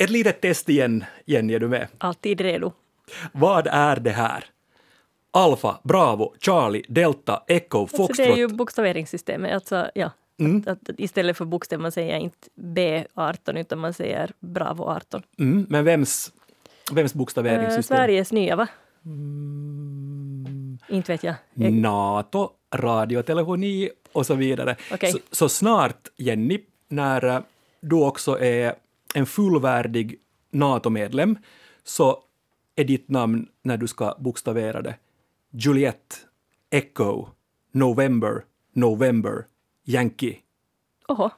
Ett litet test igen, Jenny, är du med? Alltid redo. Vad är det här? Alfa, Bravo, Charlie, Delta, Echo, Alltså Foxtrot. det är ju bokstaveringssystemet. Alltså, ja. Mm. Att, att istället för bokstäver man säger inte B18 utan man säger Bravo 18. Mm, men vems, vems bokstaveringssystem? Sveriges nya va? Mm. Inte vet jag. jag NATO, radiotelefoni och så vidare. Okej. Så, så snart, Jenny, när eh, du också är en fullvärdig NATO-medlem, så är ditt namn, när du ska bokstavera det, Juliette, Echo, November, November, Yankee. Oho.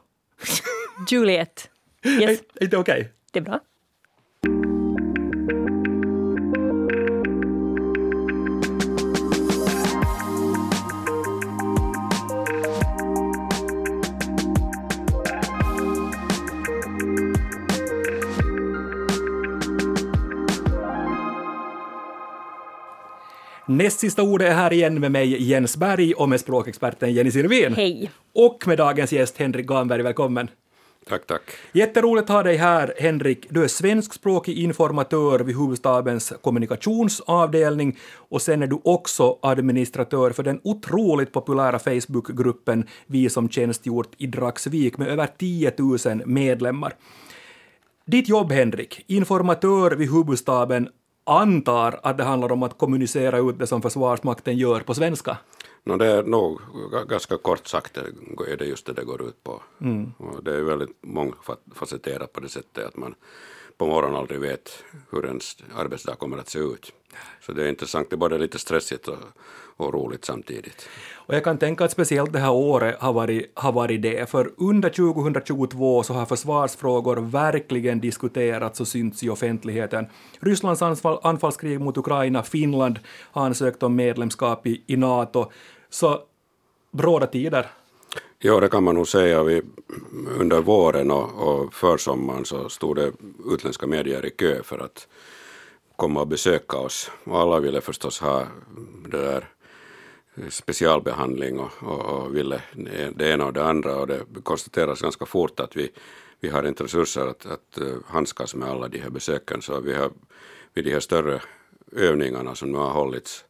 Juliet. Yes, Är inte okej? det är bra. Näst sista ordet är här igen med mig, Jens Berg, och med språkexperten Jenny Silvin. Hej. Och med dagens gäst Henrik Gamberg, välkommen. Tack, tack. Jätteroligt att ha dig här, Henrik. Du är svenskspråkig informatör vid huvudstabens kommunikationsavdelning och sen är du också administratör för den otroligt populära Facebookgruppen Vi som tjänstgjort i Dragsvik med över 10 000 medlemmar. Ditt jobb, Henrik, informatör vid huvudstaben, antar att det handlar om att kommunicera ut det som Försvarsmakten gör på svenska? No, det är nog ga- ganska kort sagt är det just det det går ut på. Och det är väldigt mångfacetterat på det sättet att man på morgonen aldrig vet hur ens arbetsdag kommer att se ut. Så det är intressant, det är både lite stressigt och, och roligt samtidigt. Och jag kan tänka att speciellt det här året har varit, har varit det, för under 2022 så har försvarsfrågor verkligen diskuterats och synts i offentligheten. Rysslands anfall, anfallskrig mot Ukraina, Finland har ansökt om medlemskap i, i NATO, så bråda tider. Ja, det kan man nog säga. Vi, under våren och, och försommaren så stod det utländska medier i kö för att komma och besöka oss. Och alla ville förstås ha det där specialbehandling och, och, och ville det ena och det andra. Och det konstateras ganska fort att vi, vi har inte resurser att, att eh, handskas med alla de här besöken. Så vi har vid de här större övningarna som nu har hållits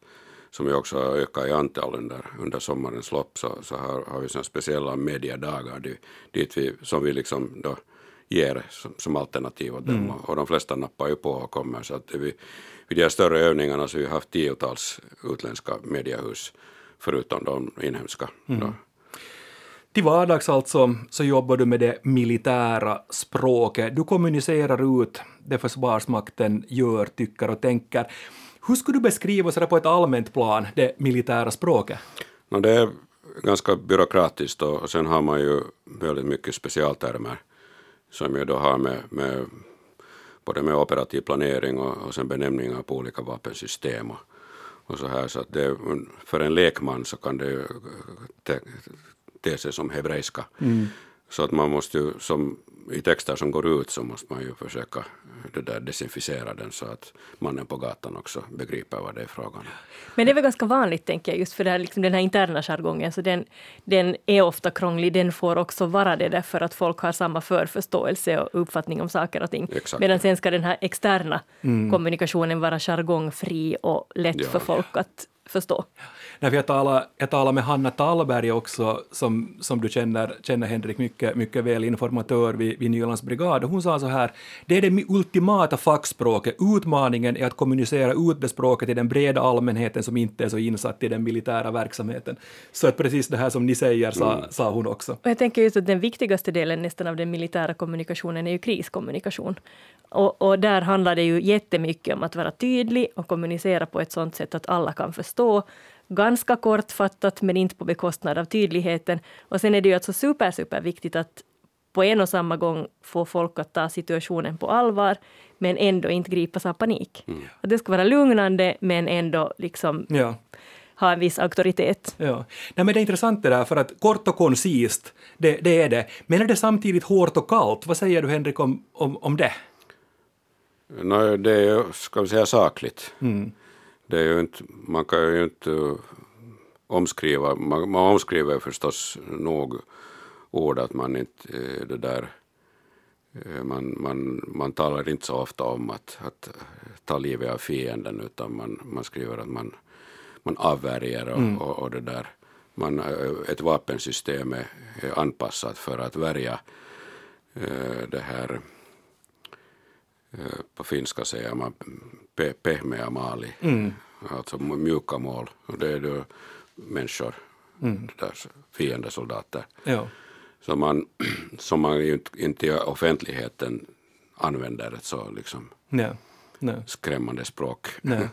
som ju också har ökat i antal under, under sommarens lopp så, så har, har vi speciella mediadagar dit vi, som vi liksom då ger som, som alternativ åt dem och, och de flesta nappar ju på och kommer så att vi, vid de här större övningarna så har vi haft tiotals utländska mediehus förutom de inhemska. Då. Till vardags alltså så jobbar du med det militära språket. Du kommunicerar ut det Försvarsmakten gör, tycker och tänker. Hur skulle du beskriva så där på ett allmänt plan det militära språket? No, det är ganska byråkratiskt och, och sen har man ju väldigt mycket specialtermer som ju då har med, med både med operativ planering och, och sen benämningar på olika vapensystem och, och så här så att det, för en lekman så kan det ju te, te sig som hebreiska. Så att man måste ju, som i texter som går ut så måste man ju försöka det där desinficera den så att mannen på gatan också begriper vad det är frågan om. Men det är väl ganska vanligt, tänker jag, just för det här, liksom, den här interna jargongen, så den, den är ofta krånglig, den får också vara det därför att folk har samma förförståelse och uppfattning om saker och ting. Exakt. Medan sen ska den här externa kommunikationen vara jargongfri och lätt Ja. för folk att förstå. När jag talade, jag talade med Hanna Tallberg också, som, som du känner, känner Henrik mycket, mycket väl, informatör vid, vid Nylands brigad, och hon sa så här, det är det ultimata fackspråket, utmaningen är att kommunicera ut det språket till den breda allmänheten som inte är så insatt i den militära verksamheten. Så att precis det här som ni säger sa, sa hon också. Och jag tänker just att den viktigaste delen nästan av den militära kommunikationen är ju kriskommunikation. Och, och där handlar det ju jättemycket om att vara tydlig och kommunicera på ett sådant sätt att alla kan förstå. Ganska kortfattat, men inte på bekostnad av tydligheten. Och sen är det ju alltså super, super viktigt att på en och samma gång få folk att ta situationen på allvar, men ändå inte gripas av panik. Att det ska vara lugnande, men ändå liksom Ja. ha en viss auktoritet. Ja. Nej, men det är intressant det där, för att kort och koncist, det, det är det. Men är det samtidigt hårt och kallt? Vad säger du Henrik om, om, om det? No, det är ju, ska vi säga, sakligt. Det är ju inte, man kan ju inte omskriva, man, man omskriver förstås nog ord att man inte uh, det där Eh, Man, man, man talar inte så ofta om att, att ta livet av fienden utan man, man skriver att man, man avvärjer och, och, och det där. Man, eh, ett vapensystem är, är anpassat för att värja eh, det här eh, på finska säger man pe, pehmeä maali, alltså mjuka mål. Och det är då människor, där fiendesoldater. Ja. som man, som man ju inte, inte i offentligheten använder ett så liksom Nej. Nej. skrämmande språk. Nej.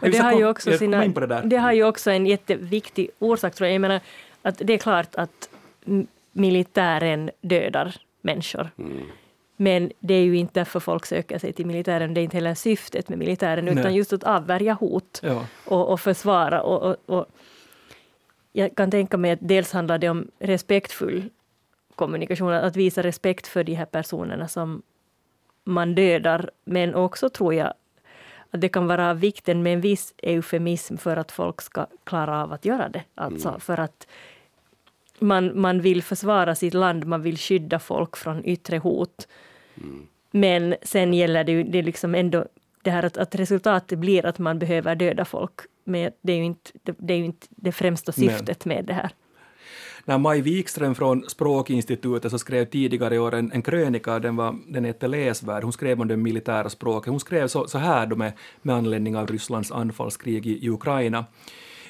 Men det har, ju också sina, det har ju också en jätteviktig orsak, tror jag. jag menar, att det är klart att militären dödar människor. Men det är ju inte därför folk söker sig till militären, det är inte heller syftet med militären, utan Nej. just att avvärja hot Ja. och, och försvara. Och, och, och jag kan tänka mig att dels handlar det om respektfull kommunikation, att visa respekt för de här personerna som man dödar, men också tror jag att det kan vara vikten med en viss eufemism för att folk ska klara av att göra det. Alltså för att man, man vill försvara sitt land, man vill skydda folk från yttre hot. Men sen gäller det ju det är liksom ändå det här att, att resultatet blir att man behöver döda folk. Men det är ju inte det, det, är inte det främsta Nej. syftet med det här. När Maj Wikström från Språkinstitutet så skrev tidigare i år en, en krönika, den, var, den hette Läsvärd, hon skrev om det militära språket. Hon skrev så, så här då med, med anledning av Rysslands anfallskrig i, i Ukraina.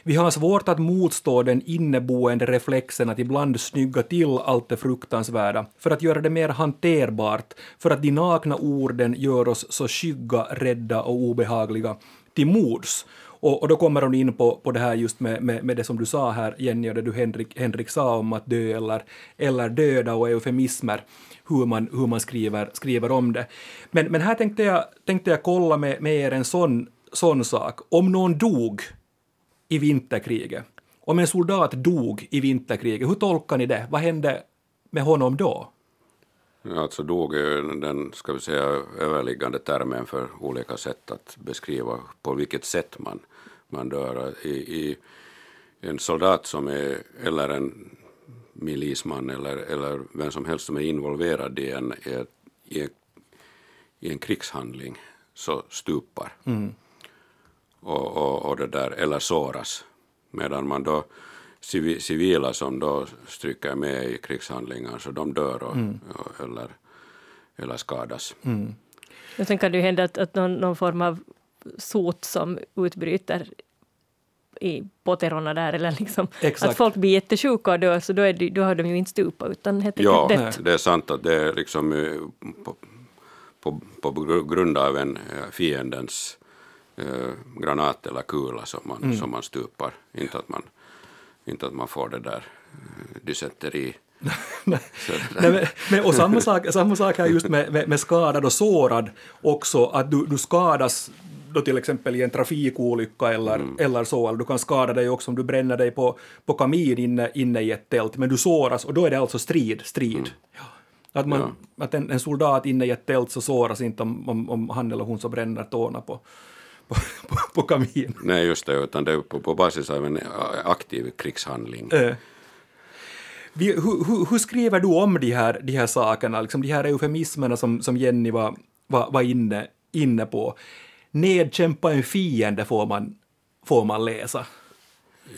Vi har svårt att motstå den inneboende reflexen att ibland snygga till allt det fruktansvärda, för att göra det mer hanterbart, för att de nakna orden gör oss så skygga, rädda och obehagliga till mods. Och, och då kommer hon in på, på det här just med, med, med det som du sa här, Jenny, och det du Henrik, Henrik sa om att dö eller, eller döda och eufemismer, hur man, hur man skriver, skriver om det. Men, men här tänkte jag, tänkte jag kolla med, med er en sån, sån sak. Om någon dog i vinterkriget, om en soldat dog i vinterkriget, hur tolkar ni det? Vad hände med honom då? Alltså dog är den, ska vi säga, överliggande termen för olika sätt att beskriva på vilket sätt man, man dör. I, i en soldat som är, eller en milisman eller, eller vem som helst som är involverad i en, i, i, en- krigshandling så stupar. Och, och, och det där, eller såras. Medan man då civi, civila som då stryker med i krigshandlingar så de dör och, och, eller, eller skadas. Och sen kan det ju hända att, att någon, någon form av sot som utbryter i poterorna där, eller liksom Exakt. att folk blir jättesjuka och dör, så då, är det, då har de ju inte stupat utan helt Ja, dött. det är sant att det är liksom eh, på, på, på gru- grund av en eh, fiendens eh, granat eller kula som man, som man stupar. Inte att man, inte att man får det där eh, dysenteri. Nej, men, men, och samma sak, samma sak här just med, med, med skadad och sårad också, att du, du skadas då till exempel i en trafikolycka eller, eller så, eller du kan skada dig också om du bränner dig på, på kamin inne, inne i ett tält, men du såras och då är det alltså strid, strid. Ja. Att, man, att en, en soldat inne i ett tält så såras inte om, om, om han eller hon så bränner tårna på, på, på, på kamin. Nej, just det, utan det är på, på basis av en eh, aktiv krigshandling. Eh. Vi, hur, hur, hur skriver du om de här, de här sakerna, liksom de här eufemismerna som, som Jenny var, var, var inne, inne på? Nedkämpa en fiende får man, får man läsa.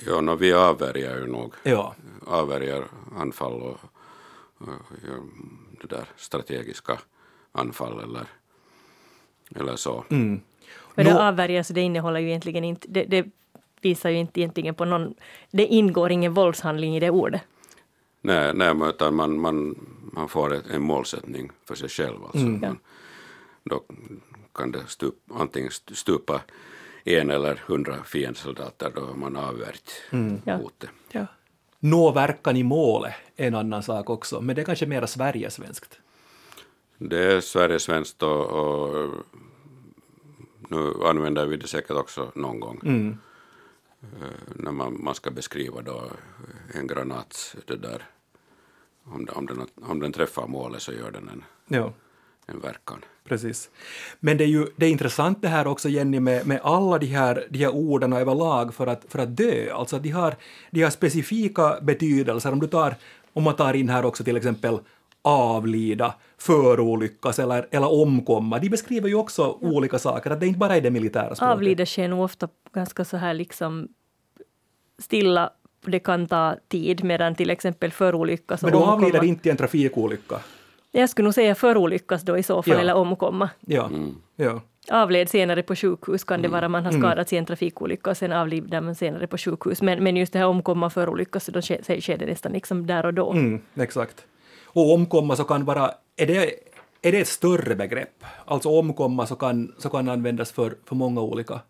Ja, no, vi avvärjer ju nog. Ja. Avvärjer anfall och, och gör det där strategiska anfall eller, eller så. Men det Nå- avvärja, så det innehåller ju egentligen inte, det, det visar ju inte egentligen på någon, det ingår ingen våldshandling i det ordet. Nej, nej men utan man, man, man får ett, en målsättning för sig själv. Alltså. Man, då kan det stup, antingen st- stupa en eller hundra fiendesoldater då man avvärjt Ja. hotet. Ja. Nå verkan i målet är en annan sak också, men det är kanske mera Sverigesvenskt. Det är Sverigesvenskt och, och nu använder vi det säkert också någon gång. Eh, När man, man ska beskriva då en granat, det där, om, om, den, om den träffar målet så gör den en, Ja. en verkan. Precis. Men det är ju det är intressant det här också, Jenny, med, med alla de här, de här orden överlag för att, för att dö. Alltså de har, de har specifika betydelser. Om, du tar, om man tar in här också till exempel avlida, förolyckas eller, eller omkomma. De beskriver ju också ja. olika saker, att det inte bara är det militära språket. Avlida sker nog ofta ganska så här liksom stilla, det kan ta tid, medan till exempel förolyckas Men då avlider inte i en trafikolycka? Jag skulle nog säga förolyckas då i så fall, ja. eller omkomma. Ja. Mm. ja. Avled senare på sjukhus kan det vara, man har mm. skadats i en trafikolycka och sen avlider man senare på sjukhus. Men, men just det här omkomma förolyckas, då sker, sker det nästan liksom där och då. Mm, exakt. Och omkomma så kan vara, är det, är det ett större begrepp? Alltså omkomma så kan, så kan användas för, för många olika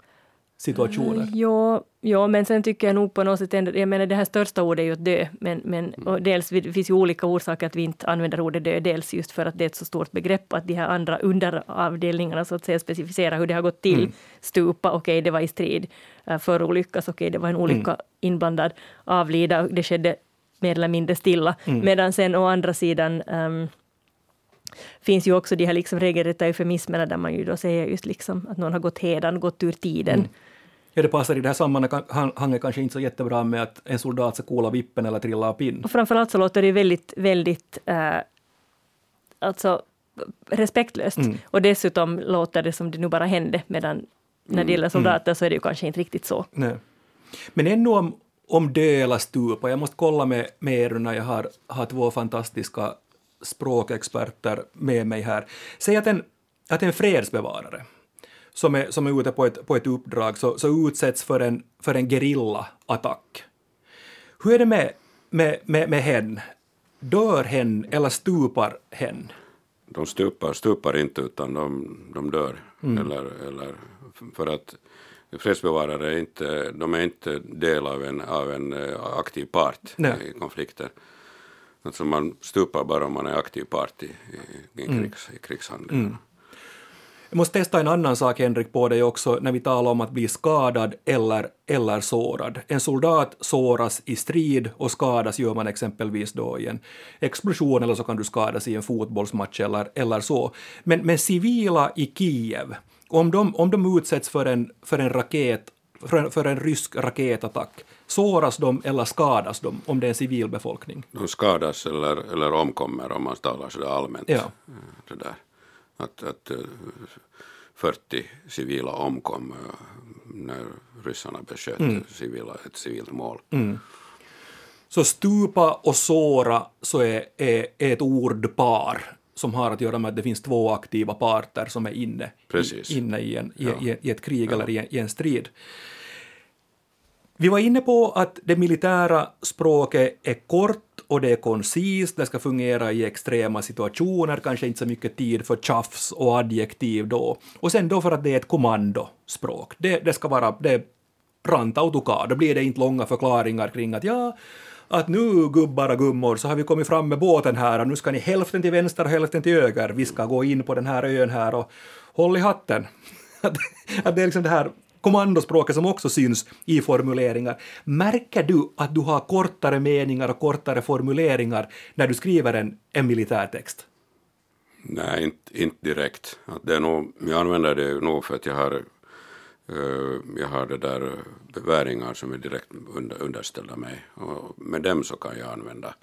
situationer. Uh, ja, ja, men sen tycker jag nog på något sätt ändå, jag menar det här största ordet är ju att dö, men, men mm. dels det finns ju olika orsaker att vi inte använder ordet dö, dels just för att det är ett så stort begrepp, att de här andra underavdelningarna så att säga specificerar hur det har gått till. Mm. Stupa, okej, okay, det var i strid. Uh, förolyckas, okej, okay, det var en olycka mm. inblandad. Avlida, det skedde mer eller mindre stilla. Mm. Medan sen å andra sidan um, finns ju också de här liksom regelrätta eufemismerna där man ju då säger just liksom att någon har gått hedan, gått ur tiden. Mm. Ja, det passar i det här sammanhanget kanske inte så jättebra med att en soldat ska kola vippen eller trilla av pinn. Och framförallt så låter det väldigt, väldigt äh, alltså respektlöst. Mm. Och dessutom låter det som det nu bara hände, medan när det gäller mm. soldater mm. så är det ju kanske inte riktigt så. Nej. Men ännu om, om dö eller stupa, jag måste kolla med, med er när jag har, har två fantastiska språkexperter med mig här. Säg att en, att en fredsbevarare som är, som är ute på ett, på ett uppdrag så, så utsätts för en, för en gerillaattack. Hur är det med, med, med, med hen? Dör hen eller stupar hen? De stupar, stupar inte utan de, de dör. Mm. Eller, eller, för att fredsbevarare är inte, de är inte del av en, av en eh, aktiv part Nej. i konflikter. Alltså man stupar bara om man är aktiv part i, i, mm. krigs, i krigshandlingarna. Mm. Jag måste testa en annan sak, Henrik, på dig också när vi talar om att bli skadad eller, eller sårad. En soldat såras i strid och skadas gör man exempelvis då i en explosion eller så kan du skadas i en fotbollsmatch eller, eller så. Men, men civila i Kiev, om de, om de utsätts för en, för en raket för, för en rysk raketattack, såras de eller skadas de om det är en civilbefolkning? De skadas eller, eller omkommer om man talar sådär allmänt. Ja. Det där att, att 40 eh, civila omkom eh, när ryssarna besköt mm. civila, ett civilt mål. Mm. Så stupa och såra så är, är, är ett ordpar som har att göra med att det finns två aktiva parter som är inne, i, inne i, en, ja. i, ett krig ja. eller i en, i en strid. Vi var inne på att det militära språket är kort och det är koncist, det ska fungera i extrema situationer, kanske inte så mycket tid för tjafs och adjektiv då. Och sen då för att det är ett kommandospråk. Det, det ska vara det ranta autokar, då blir det inte långa förklaringar kring att ja, att nu gubbar och gummor så har vi kommit fram med båten här och nu ska ni hälften till vänster och hälften till höger. Vi ska gå in på den här ön här och håll i hatten. att det är liksom det här kommandospråket som också syns i formuleringar. Märker du att du har kortare meningar och kortare formuleringar när du skriver en, en militärtext? Nej, inte, inte direkt. Det är nog, jag använder det nog för att jag har, jag har det där beväringar som är direkt under, underställda mig. Och med dem så kan jag använda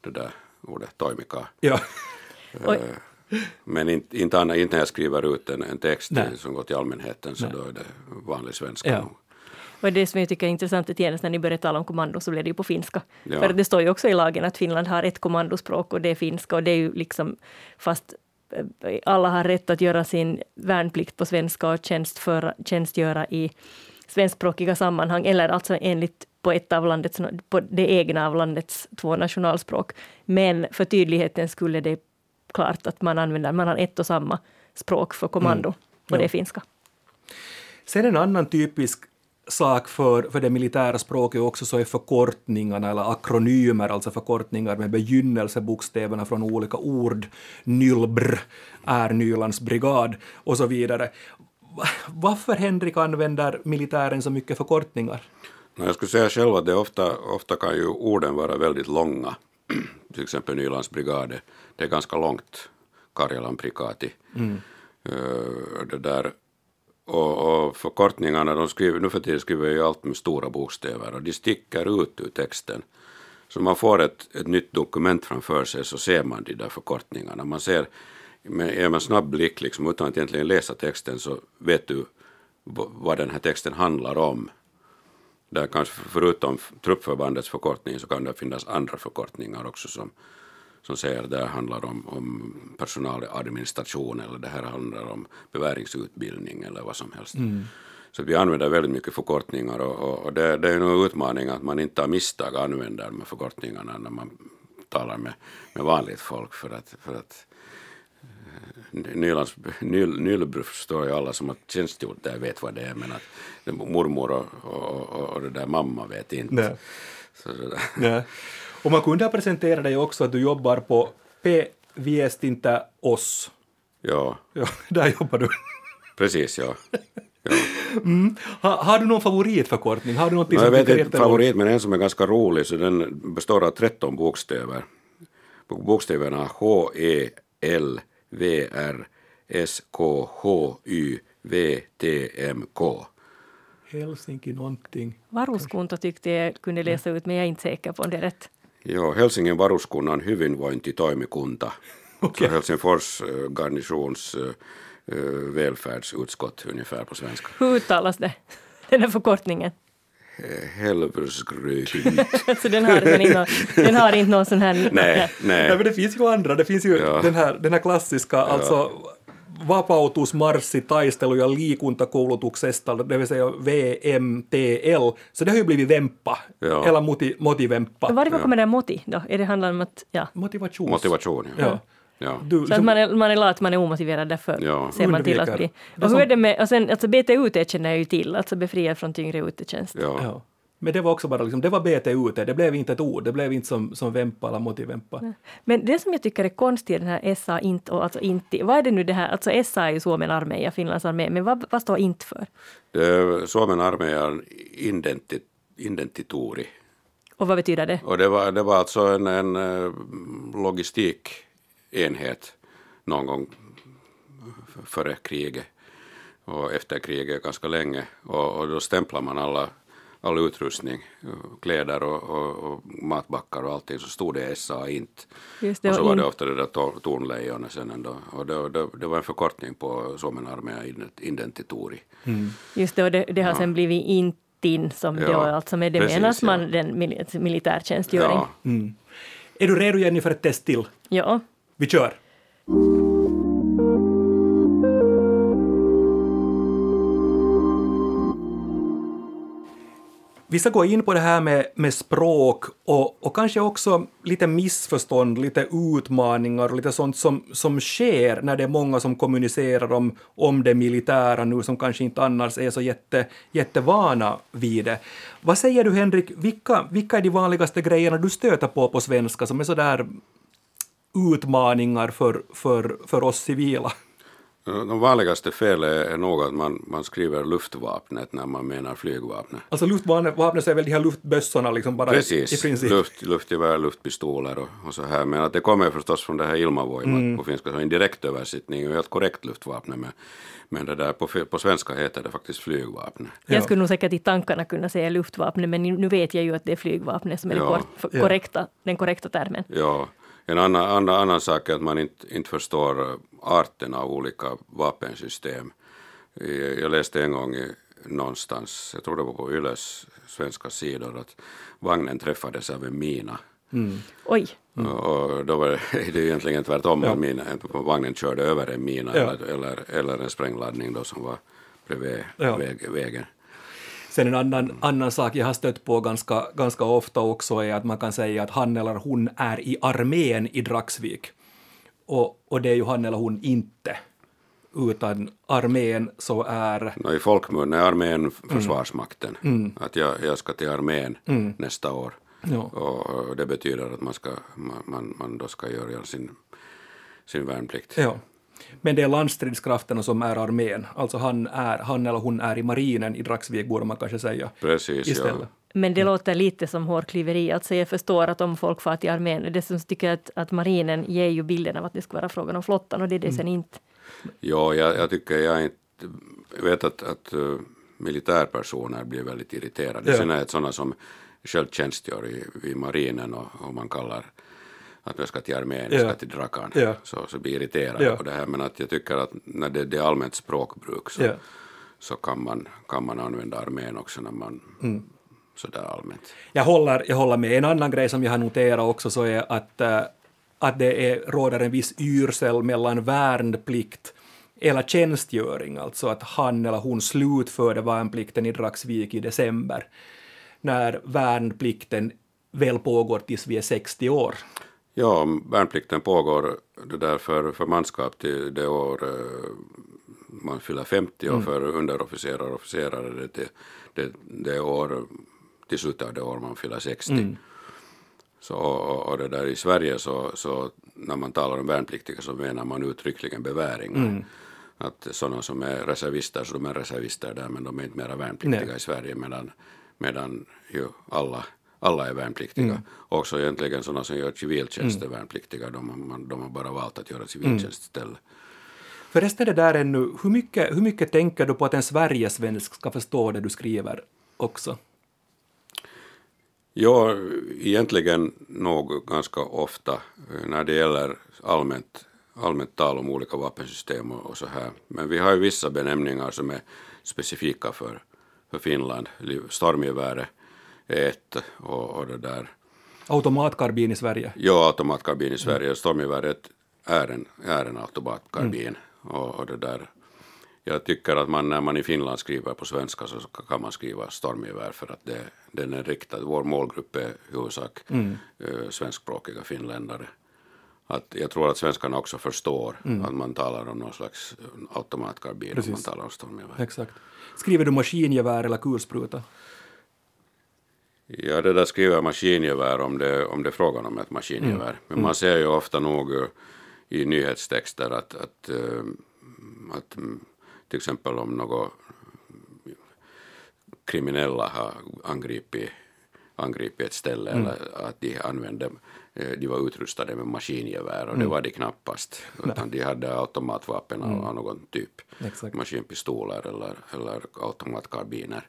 det där ordet toimika. Ja. Uh, men inte, inte, inte när jag skriver ut en, en text Nej. som går till allmänheten så Nej. då är det vanlig svenska. Ja. Och det som jag tycker är intressant är att när ni börjar tala om kommando så blir det ju på finska. Ja. För det står ju också i lagen att Finland har ett kommandospråk och det är finska och det är ju liksom fast eh, alla har rätt att göra sin värnplikt på svenska och tjänst för, tjänstgöra i svenskspråkiga sammanhang, eller alltså enligt på ett av landets, på det egna av landets två nationalspråk. Men för tydligheten skulle det klart att man använder, man har ett och samma språk för kommando, mm. och det är finska. Sen en annan typisk sak för, för det militära språket också så är förkortningarna eller akronymer, alltså förkortningar med begynnelsebokstäverna från olika ord. Nylbr är Nylands brigad och så vidare. Varför, Henrik, använder militären så mycket förkortningar? Jag skulle säga själv att det ofta, ofta kan ju orden vara väldigt långa. Till exempel Nylands brigad det är ganska långt, Karjalan Prikati. Mm. Uh, det där. Och, och förkortningarna, de skriver, nu för tiden skriver jag ju allt med stora bokstäver och de sticker ut ur texten. Så man får ett, ett nytt dokument framför sig så ser man de där förkortningarna. Man ser med en snabb blick liksom, utan att egentligen läsa texten så vet du vad den här texten handlar om. Där kanske förutom truppförbandets förkortning så kan det finnas andra förkortningar också som, som säger att det här handlar om, om personaladministration eller det här handlar om beväringsutbildning eller vad som helst. Mm. Så vi använder väldigt mycket förkortningar och, och, och det, det, är en utmaning att man inte av misstag använder de förkortningarna när man talar med, med vanligt folk för att, för att Nylands, Nyl, Nylbro förstår ju alla som har tjänstgjort där vet vad det är men att mormor och, och, och, och det där mamma vet inte. Nej. Så Nej. Och man kunde ha presenterat dig också att du jobbar på P. Viestintä oss. Ja. ja. Där jobbar du. Precis, ja. ja. Mm. Ha, har du någon favoritförkortning? Har du något no, jag vet inte favorit, men en som är ganska rolig, så den består av 13 bokstäver. Bokstäverna H, E, L, V, R, S, K, H, Y, V, T, M, K. Helsinki någonting. Varuskunta tyckte jag kunde läsa ut, men jag är inte säker på om det är rätt. Joo, Helsingin varuskunnan hyvinvointitoimikunta. Okay. Helsingfors uh, garnisons uh, välfärdsutskott ungefär på svenska. Hur uttalas det, den här förkortningen? Helversgrytin. så den har, den, inte, den har inte någon sån här... nej, nej. nej men det finns ju andra, det finns ju ja. den, här, den här klassiska, ja. alltså vapautusmarssi taistelu- ja liikuntakoulutuksesta, det vill säga VMTL, så det har ju blivit Vempa, ja. eller moti, Motivempa. Varifrån kommer det moti då? Är det handlar om att... Ja. Motivations... Motivation, ja. ja. Ja. Du, så liksom, att man är, man är lat, man är omotiverad, därför ja. ser man till att bli... Och hur är det med, och sen, alltså BTUT känner jag ju till, alltså befriad från tyngre utetjänst. Ja. Men det var också bara liksom, det var BTUT, det blev inte ett ord, det blev inte som, som Vempa eller Motivempa. Men det som jag tycker är konstigt, den här SA, int och alltså inti, vad är det nu det här, alltså SA är ju Suomen armé, Finlands armé, men vad, vad står int för? Suomen armé är indenti, indentitori. Och vad betyder det? Och det var, det var alltså en, en eh, logistikenhet någon gång före kriget och efter kriget ganska länge och, och då stämplar man alla all utrustning, kläder och, och, och, matbackar och allting, så stod det SA inte. Det, och så var det ofta det där tornlejonet sen ändå. Och det, det, det, var en förkortning på Suomen armea identitori. Mm. Just det, och det, det har ja. sen blivit intin som ja, då alltså med det precis, menas man ja. den militärtjänstgöring. Ja. Mm. Är du redo Jenny för ett test till? Ja. Vi kör! Vi ska gå in på det här med, med språk och, och kanske också lite missförstånd, lite utmaningar och lite sånt som, som sker när det är många som kommunicerar om, om det militära nu som kanske inte annars är så jätte, jättevana vid det. Vad säger du Henrik, vilka, vilka är de vanligaste grejerna du stöter på på svenska som är sådär utmaningar för, för, för oss civila? De vanligaste felen är nog att man, man skriver luftvapnet när man menar flygvapnet. Alltså luftvapnet så är väl de här luftbössorna liksom bara Precis, i princip? Luft, luftgevär, luftpistoler och, och, så här. Men att det kommer förstås från det här ilmavoimat mm. på finska, så en direkt översättning är helt korrekt luftvapnet. Men, men det där på, på svenska heter det faktiskt flygvapnet. Jag skulle nog säkert i tankarna kunna säga luftvapnet men nu vet jag ju att det är flygvapnet som är ja. den, korrekta, den korrekta termen. Ja. En annan, annan, annan sak är att man inte, inte förstår arten av olika vapensystem. Jag läste en gång i, någonstans, jag tror det var på Yles svenska sidor, att vagnen träffades av en mina. Mm. Oj. Mm. Och då var det, det egentligen tvärtom, ja. mina, vagnen körde över en mina ja. eller, eller, eller, en sprängladdning då som var bredvid ja. väg, vägen. Sen en annan, annan sak jag har stött på ganska, ganska ofta också är att man kan säga att han eller hon är i armén i Dragsvik. Och, och det är ju han eller hon inte. Utan armén så är... No, I folkmun är armén mm. Försvarsmakten. Mm. Att jag, jag ska till armén mm. nästa år. Ja. Och det betyder att man, ska, man, man då ska göra sin, sin värnplikt. Ja. Men det är landstridskrafterna som är armén, alltså han, är, han eller hon är i marinen i Dragsvik borde man kanske säga. Precis, istället. Ja. Men det låter lite som hårklyveri. Alltså jag förstår att om folk far till armén, det som tycker att, att marinen ger ju bilden av att det ska vara frågan om flottan och det är det mm. sen inte. Ja, jag, jag tycker jag inte... Jag vet att, att uh, militärpersoner blir väldigt irriterade, ja. i synnerhet sådana som själv tjänstgör i, i marinen och, och man kallar att jag ska till armén, Ja. jag ska till Drakan, så, så blir irriterad på det här. Men att jag tycker att när det, det är allmänt språkbruk så, så kan, man, kan man använda armén också när man Mm. sådär allmänt. Jag håller, jag håller med. En annan grej som jag har noterat också så är att, äh, att det är, råder en viss yrsel mellan värnplikt eller tjänstgöring, alltså att han eller hon slutförde värnplikten i Dragsvik i december, när värnplikten väl pågår tills vi är 60 år. Ja, värnplikten pågår det där för, för manskap till det år eh, man fyller 50 och för underofficerare och officerare det, det, det, det år till slutet av det år man fyller 60. Så, och, och det där i Sverige så, så när man talar om värnpliktiga så menar man uttryckligen beväringar. Att sådana som är reservister så de är reservister där men de är inte mera värnpliktiga Nej. i Sverige medan, medan ju alla, alla är värnpliktiga. Också egentligen sådana som gör civiltjänst är värnpliktiga. De, man, de har bara valt att göra civiltjänst istället. Förresten det där ännu, hur mycket, hur mycket tänker du på att en Sverigesvensk ska förstå det du skriver också? Ja, egentligen nog ganska ofta eh, när det gäller allmänt, allmänt tal om olika vapensystem och, och så här. Men vi har ju vissa benämningar som är specifika för, för Finland. Stormgeväret är ett och, och det där. Automatkarbin i Sverige. Ja, automatkarbin i Sverige. Stormgeväret är en, är en automatkarbin. Och, och det där. Jag tycker att man när man i Finland skriver på svenska så kan man skriva stormgevär för att det, den är riktad. Vår målgrupp är i huvudsak eh, svenskspråkiga finländare. Att jag tror att svenskarna också förstår att man talar om någon slags automatkarbin om man Precis. talar om stormgevär. Exakt. Skriver du maskingevär eller kulspruta? Ja, det där skriver maskingevär om det, om det är frågan om ett maskingevär. Men man ser ju ofta nog i nyhetstexter att, att, eh, att mm, till exempel om något kriminella har angripit, angripit ett ställe eller att de använde eh, de var utrustade med maskingevär och det var de knappast. Utan de hade automatvapen av av någon typ. Exakt. Maskinpistoler eller, eller automatkarbiner.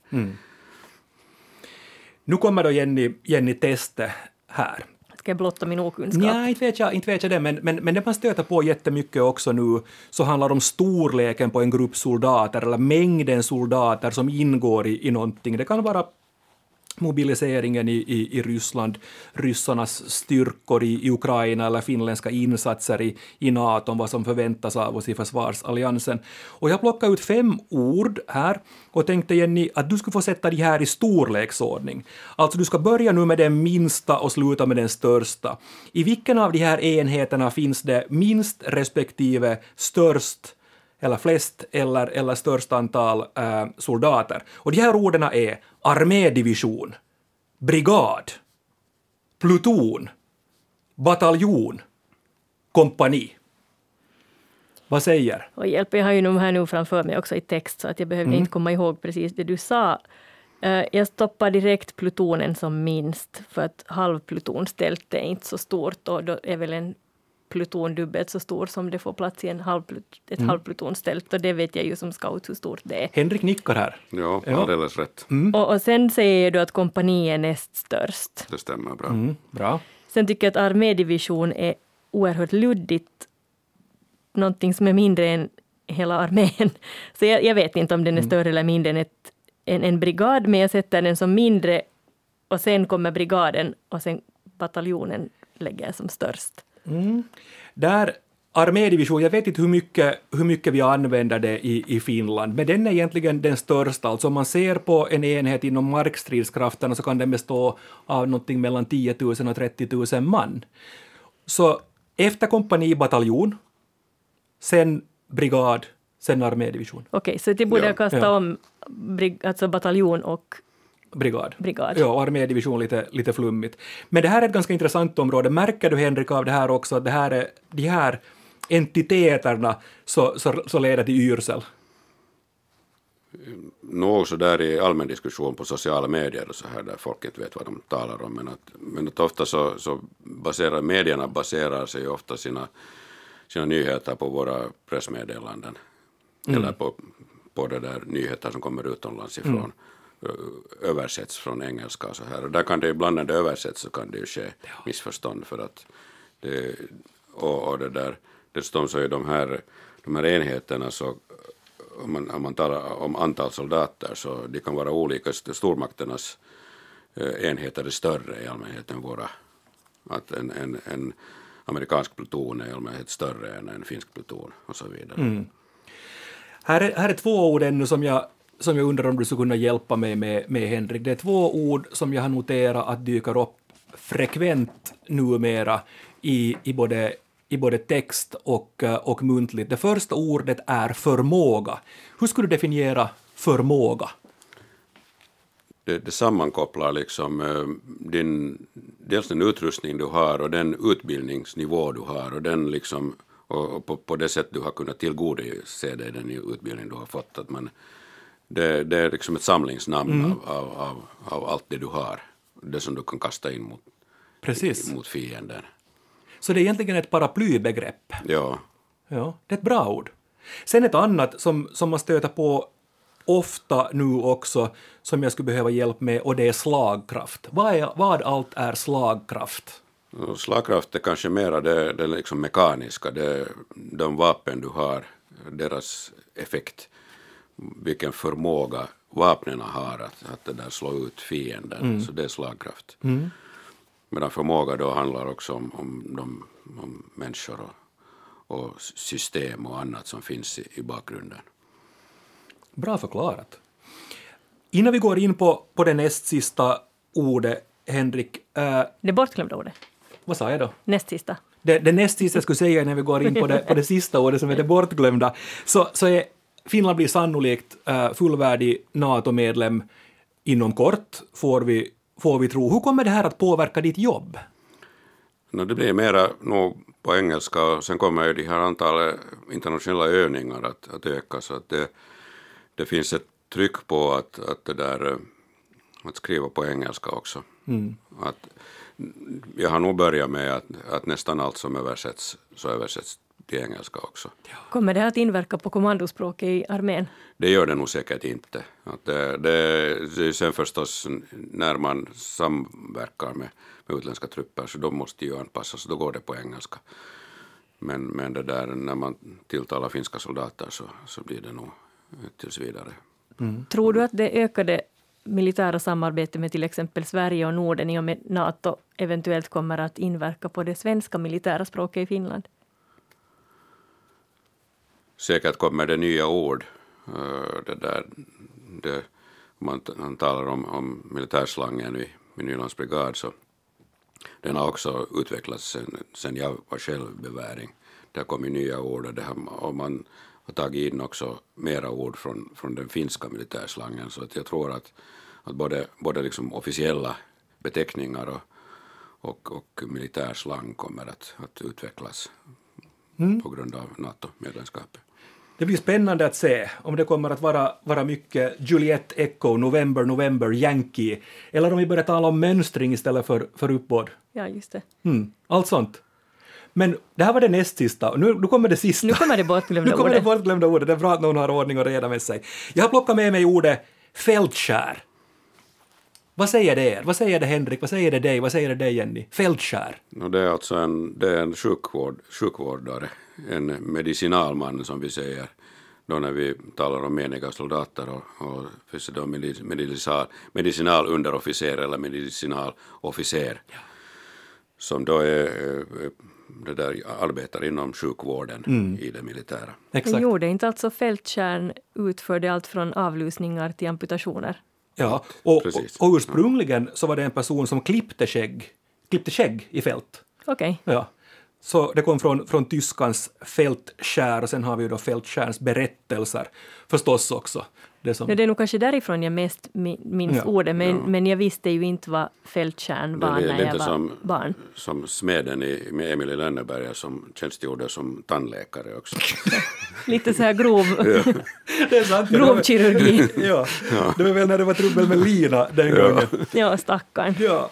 Nu kommer då Jenny, Jenny Teste här. Ska jag blotta min okunskap? Nej, inte vet jag, inte vet jag det, men, men, men det man stöter på jättemycket också nu så handlar om storleken på en grupp soldater eller mängden soldater som ingår i, i någonting. Det kan vara mobiliseringen i, i, i Ryssland, ryssarnas styrkor i, i Ukraina eller finländska insatser i, i NATO, vad som förväntas av oss i försvarsalliansen. Och jag plockar ut fem ord här och tänkte Jenny att du skulle få sätta de här i storleksordning. Alltså du ska börja nu med den minsta och sluta med den största. I vilken av de här enheterna finns det minst respektive störst eller flest eller, eller störst antal eh, soldater. Och de här orden är armédivision, brigad, pluton, bataljon, kompani. Vad säger? Och hjälp, jag har ju de här nu framför mig också i text, så att jag behövde inte komma ihåg precis det du sa. Eh, Jag stoppar direkt plutonen som minst, för att halvplutonstält är inte så stort och då är väl en pluton dubbelt så stor som det får plats i en halvplut, ett halvplutonstält och det vet jag ju som scout hur stort det är. Henrik nickar här. Ja, Ja. alldeles rätt. Och, och sen säger då att kompani är näst störst. Det stämmer bra. Mm, bra. Sen tycker jag att armédivision är oerhört luddigt. Någonting som är mindre än hela armén. Så jag, jag vet inte om den är större eller mindre än ett, en, en brigad, men jag sätter den som mindre och sen kommer brigaden och sen bataljonen lägger jag som störst. Där armédivision, jag vet inte hur mycket, hur mycket vi använder det i, i Finland, men den är egentligen den största. Alltså om man ser på en enhet inom markstridskrafterna så kan den bestå av någonting mellan 10 000 och 30 000 man. Så efter kompani, bataljon, sen brigad, sen armédivision. Okej, så det borde Ja, jag kasta ja. om brig, alltså bataljon och Brigad. brigad. Ja, och armédivision lite, lite flummigt. Men det här är ett ganska intressant område. Märker du, Henrik, av det här också, att det här är, de här entiteterna så, så, så leder till yrsel? Nog så där i allmän diskussion på sociala medier och så här där folk inte vet vad de talar om. Men att, men att ofta så, så baserar medierna baserar sig ofta sina, sina nyheter på våra pressmeddelanden. Eller på, på det där nyheter som kommer utomlands ifrån. ö- översätts från engelska och så här. Och där kan det ibland när det översätts så kan det ju ske missförstånd för att det, och, och det där, dessutom så är de här, de här enheterna så om man, om man talar om antal soldater så de kan vara olika, stormakternas eh, enheter är större i allmänhet än våra. Att en, en, en amerikansk pluton är i allmänhet större än en finsk pluton och så vidare. Här är, här är två ord ännu som jag, som jag undrar om du skulle kunna hjälpa mig med, med Henrik. Det är två ord som jag har noterat att dyker upp frekvent numera i, i, både, i både text och, eh, och muntligt. Det första ordet är förmåga. Hur skulle du definiera förmåga? det, det sammankopplar liksom eh, din, dels den utrustning du har och den utbildningsnivå du har och den liksom och, och på, på det sätt du har kunnat tillgodose dig den utbildning du har fått. Att man, det, det är liksom ett samlingsnamn av, av, av, av allt det du har. Det som du kan kasta in mot, Precis. mot fienden. Så det är egentligen ett paraplybegrepp. Ja, Ja, det är ett bra ord. Sen ett annat som, som man stöter på ofta nu också, som jag skulle behöva hjälp med, och det är slagkraft. Vad, är, vad allt är slagkraft? Slagkraft är kanske mera det, det liksom mekaniska, det, de vapen du har, deras effekt, vilken förmåga vapnen har att, att det där slå ut fienden, så det är slagkraft. Medan förmåga då handlar också om, om, de, om människor och, och system och annat som finns i, i bakgrunden. Bra förklarat. Innan vi går in på, på det näst sista ordet, Henrik, äh, Det bortglömda ordet. vad sa jag då? Näst sista. Det, det näst sista jag skulle säga innan vi går in på det, på det sista ordet som är det bortglömda, så, så är Finland blir sannolikt äh, fullvärdig NATO-medlem inom kort, får vi, får vi tro. Hur kommer det här att påverka ditt jobb? No, det blir mera nog på engelska och sen kommer ju de här antalet internationella övningar att, att öka så att det, det finns ett tryck på att, att det där eh, att skriva på engelska också. Att, jag har nog börjat med att, att nästan allt som översätts så översätts till engelska också. Kommer det att inverka på kommandospråket i armén? Det gör det nog säkert inte. Att det, det, det sen förstås när man samverkar med, med utländska trupper så då måste ju anpassas, då går det på engelska. Men, men det där när man tilltalar finska soldater så, så blir det nog tills vidare. Tror du att det ökade militära samarbetet med till exempel Sverige och Norden i och med NATO eventuellt kommer att inverka på det svenska militära språket i Finland? Säkert kommer det nya ord. eh, Det där, det, man, man talar om, om militärslangen vid, vid Nylands brigad så den har också utvecklats sen, sen jag var själv beväring. Det har kommit nya ord och, det har, och man har tagit in också mera ord från, från den finska militärslangen så att jag tror att, att både, både liksom officiella beteckningar och, och, och militärslang kommer att, att utvecklas på grund av NATO-medlemskapet. Det blir spännande att se om det kommer att vara, vara mycket Juliet Echo, November, November, Yankee, eller om vi börjar tala om mönstring istället för, för uppbåd. Ja, just det. Mm, allt sånt. Men det här var det näst sista, och nu, nu kommer det sista. Nu kommer det Nu bortglömda kommer det ordet. bortglömda ordet, det är bra att någon har ordning och reda med sig. Jag har plockat med mig ordet fältskär. Vad säger det er? Vad säger det Henrik? Vad säger det dig? Vad säger det dig Jenny? Fältskär. No, det är alltså en, det är en sjukvård, sjukvårdare, en medicinalman som vi säger, då när vi talar om meniga soldater och, och finns det då medi- medicinal, medicinalunderofficer eller medicinalofficer som då är, eh, det där, arbetar inom sjukvården i det militära. Men Exakt. gjorde inte alltså fälttjärn utförde allt från avlusningar till amputationer? Ja, och, och, Precis. och ursprungligen så var det en person som klippte skägg, klippte skägg i fält. Okej. Ja. Så det kom från, från tyskans fältskär och sen har vi ju då fältskärns berättelser förstås också. Det som, det är nog kanske därifrån jag mest mi- minns Ja. ordet, men, Ja. men jag visste ju inte vad fälttjärn var det när är jag inte var som, barn. som smeden i, med Emil i Lönneberga som tjänstgjorde som tandläkare också. Lite så här grov, det är sant. ja, det grov var- kirurgi. Ja, det var väl när det var trubbel med Lina den gången. Ja, stackarn. Ja.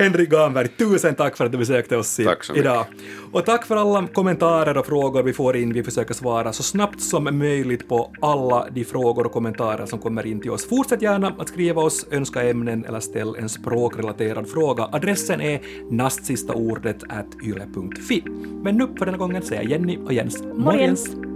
Henrik Gamberg, tusen tack för att du besökte oss i, Tack så mycket. idag. Och tack för alla kommentarer och frågor vi får in. Vi försöker svara så snabbt som möjligt på alla de frågor och kommentarer som kommer in till oss. Fortsätt gärna att skriva oss, önska ämnen eller ställ en språkrelaterad fråga. Adressen är nastsistaordet yle.fi. Men nu för den här gången säger Jenny och Jens Morgens.